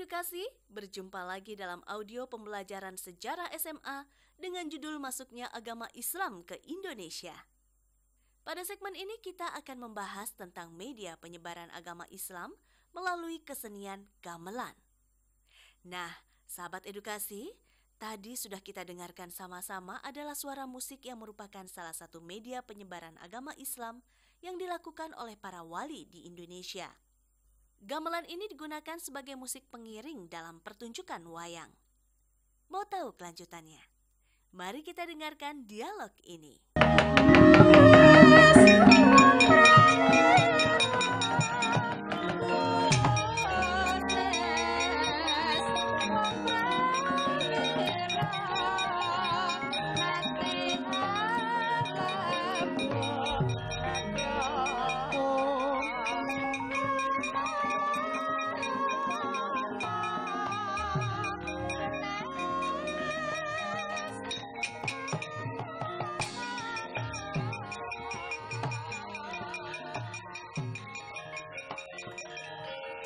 Edukasi, berjumpa lagi dalam audio pembelajaran sejarah SMA dengan judul Masuknya Agama Islam ke Indonesia. Pada segmen ini kita akan membahas tentang media penyebaran agama Islam melalui kesenian gamelan. Nah, sahabat edukasi, tadi sudah kita dengarkan sama-sama adalah suara musik yang merupakan salah satu media penyebaran agama Islam yang dilakukan oleh para wali di Indonesia. Gamelan ini digunakan sebagai musik pengiring dalam pertunjukan wayang. Mau tahu kelanjutannya? Mari kita dengarkan dialog ini.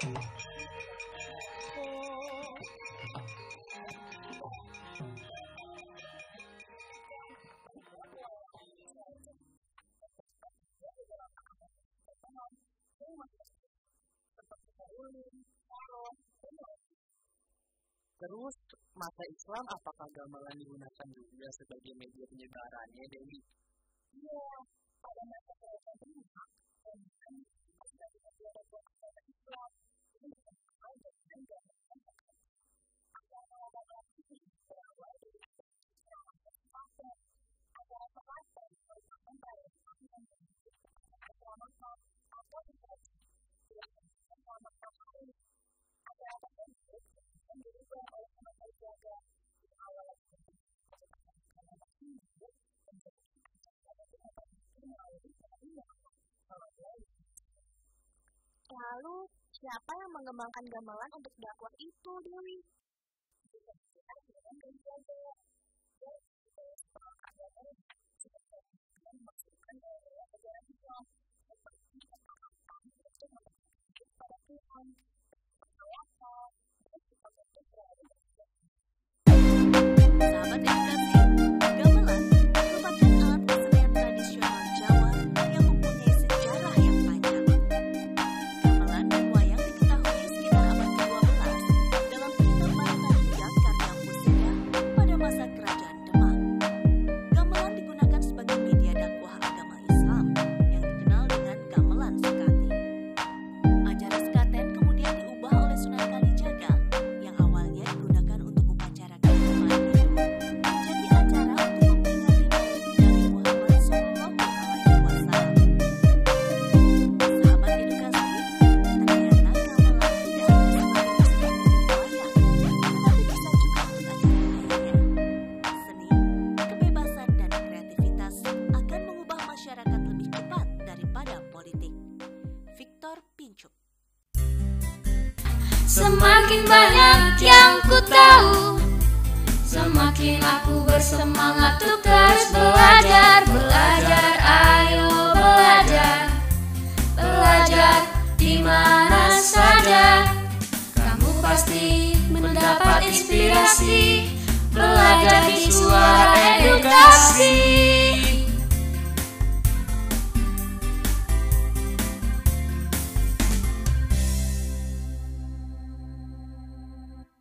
Terus masa Islam apakah gamelan digunakan juga sebagai media penyebarannya, Dewi? Lalu, siapa yang mengembangkan gamelan untuk dakwah itu, Dewi? Sahabat edukasi, Semakin banyak yang ku tahu Semakin aku bersemangat untuk terus belajar Belajar, ayo belajar Belajar di mana saja. Kamu pasti mendapat inspirasi Belajar di suara edukasi